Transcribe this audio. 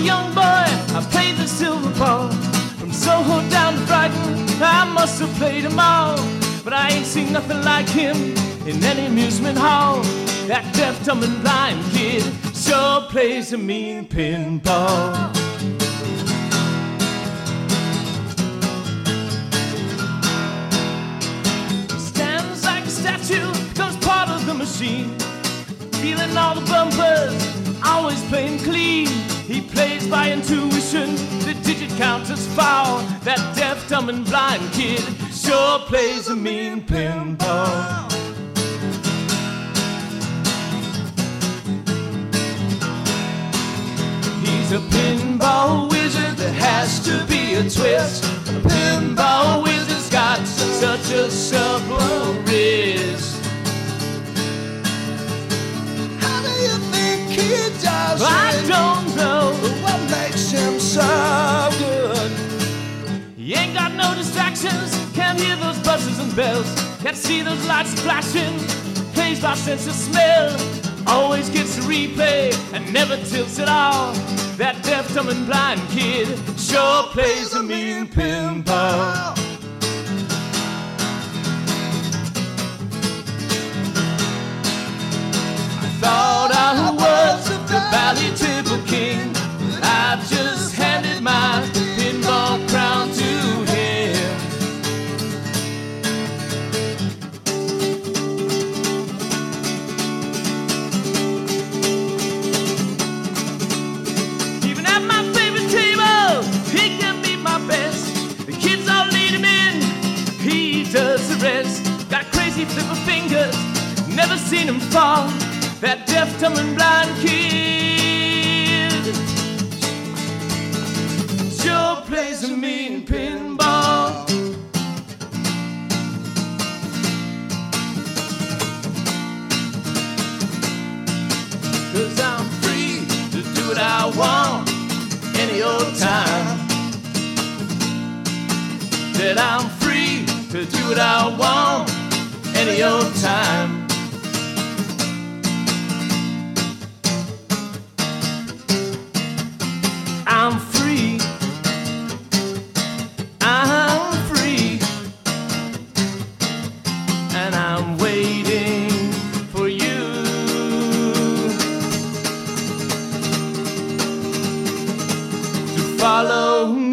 a young boy, I played the silver ball. From Soho down to Brighton, I must have played them all. But I ain't seen nothing like him in any amusement hall. That deaf, dumb, and blind kid sure plays a mean pinball. Stands like a statue, becomes part of the machine. Feeling all the bumpers, always playing clean. He by intuition, the digit counters foul. That deaf, dumb, and blind kid sure plays a mean pinball. He's a pinball wizard, there has to be a twist. A pinball wizard's got such a supple no can't hear those buzzes and bells, can't see those lights flashing, plays by sense of smell, always gets a replay and never tilts at all. That deaf, dumb, and blind kid sure plays a mean pinball. Got crazy flipper fingers, never seen him fall. That deaf, dumb, and blind kid sure plays a mean pinball. Cause I'm free to do what I want any old time. That I'm free to do what I want any old time. I'm free. I'm free. And I'm waiting for you. To follow.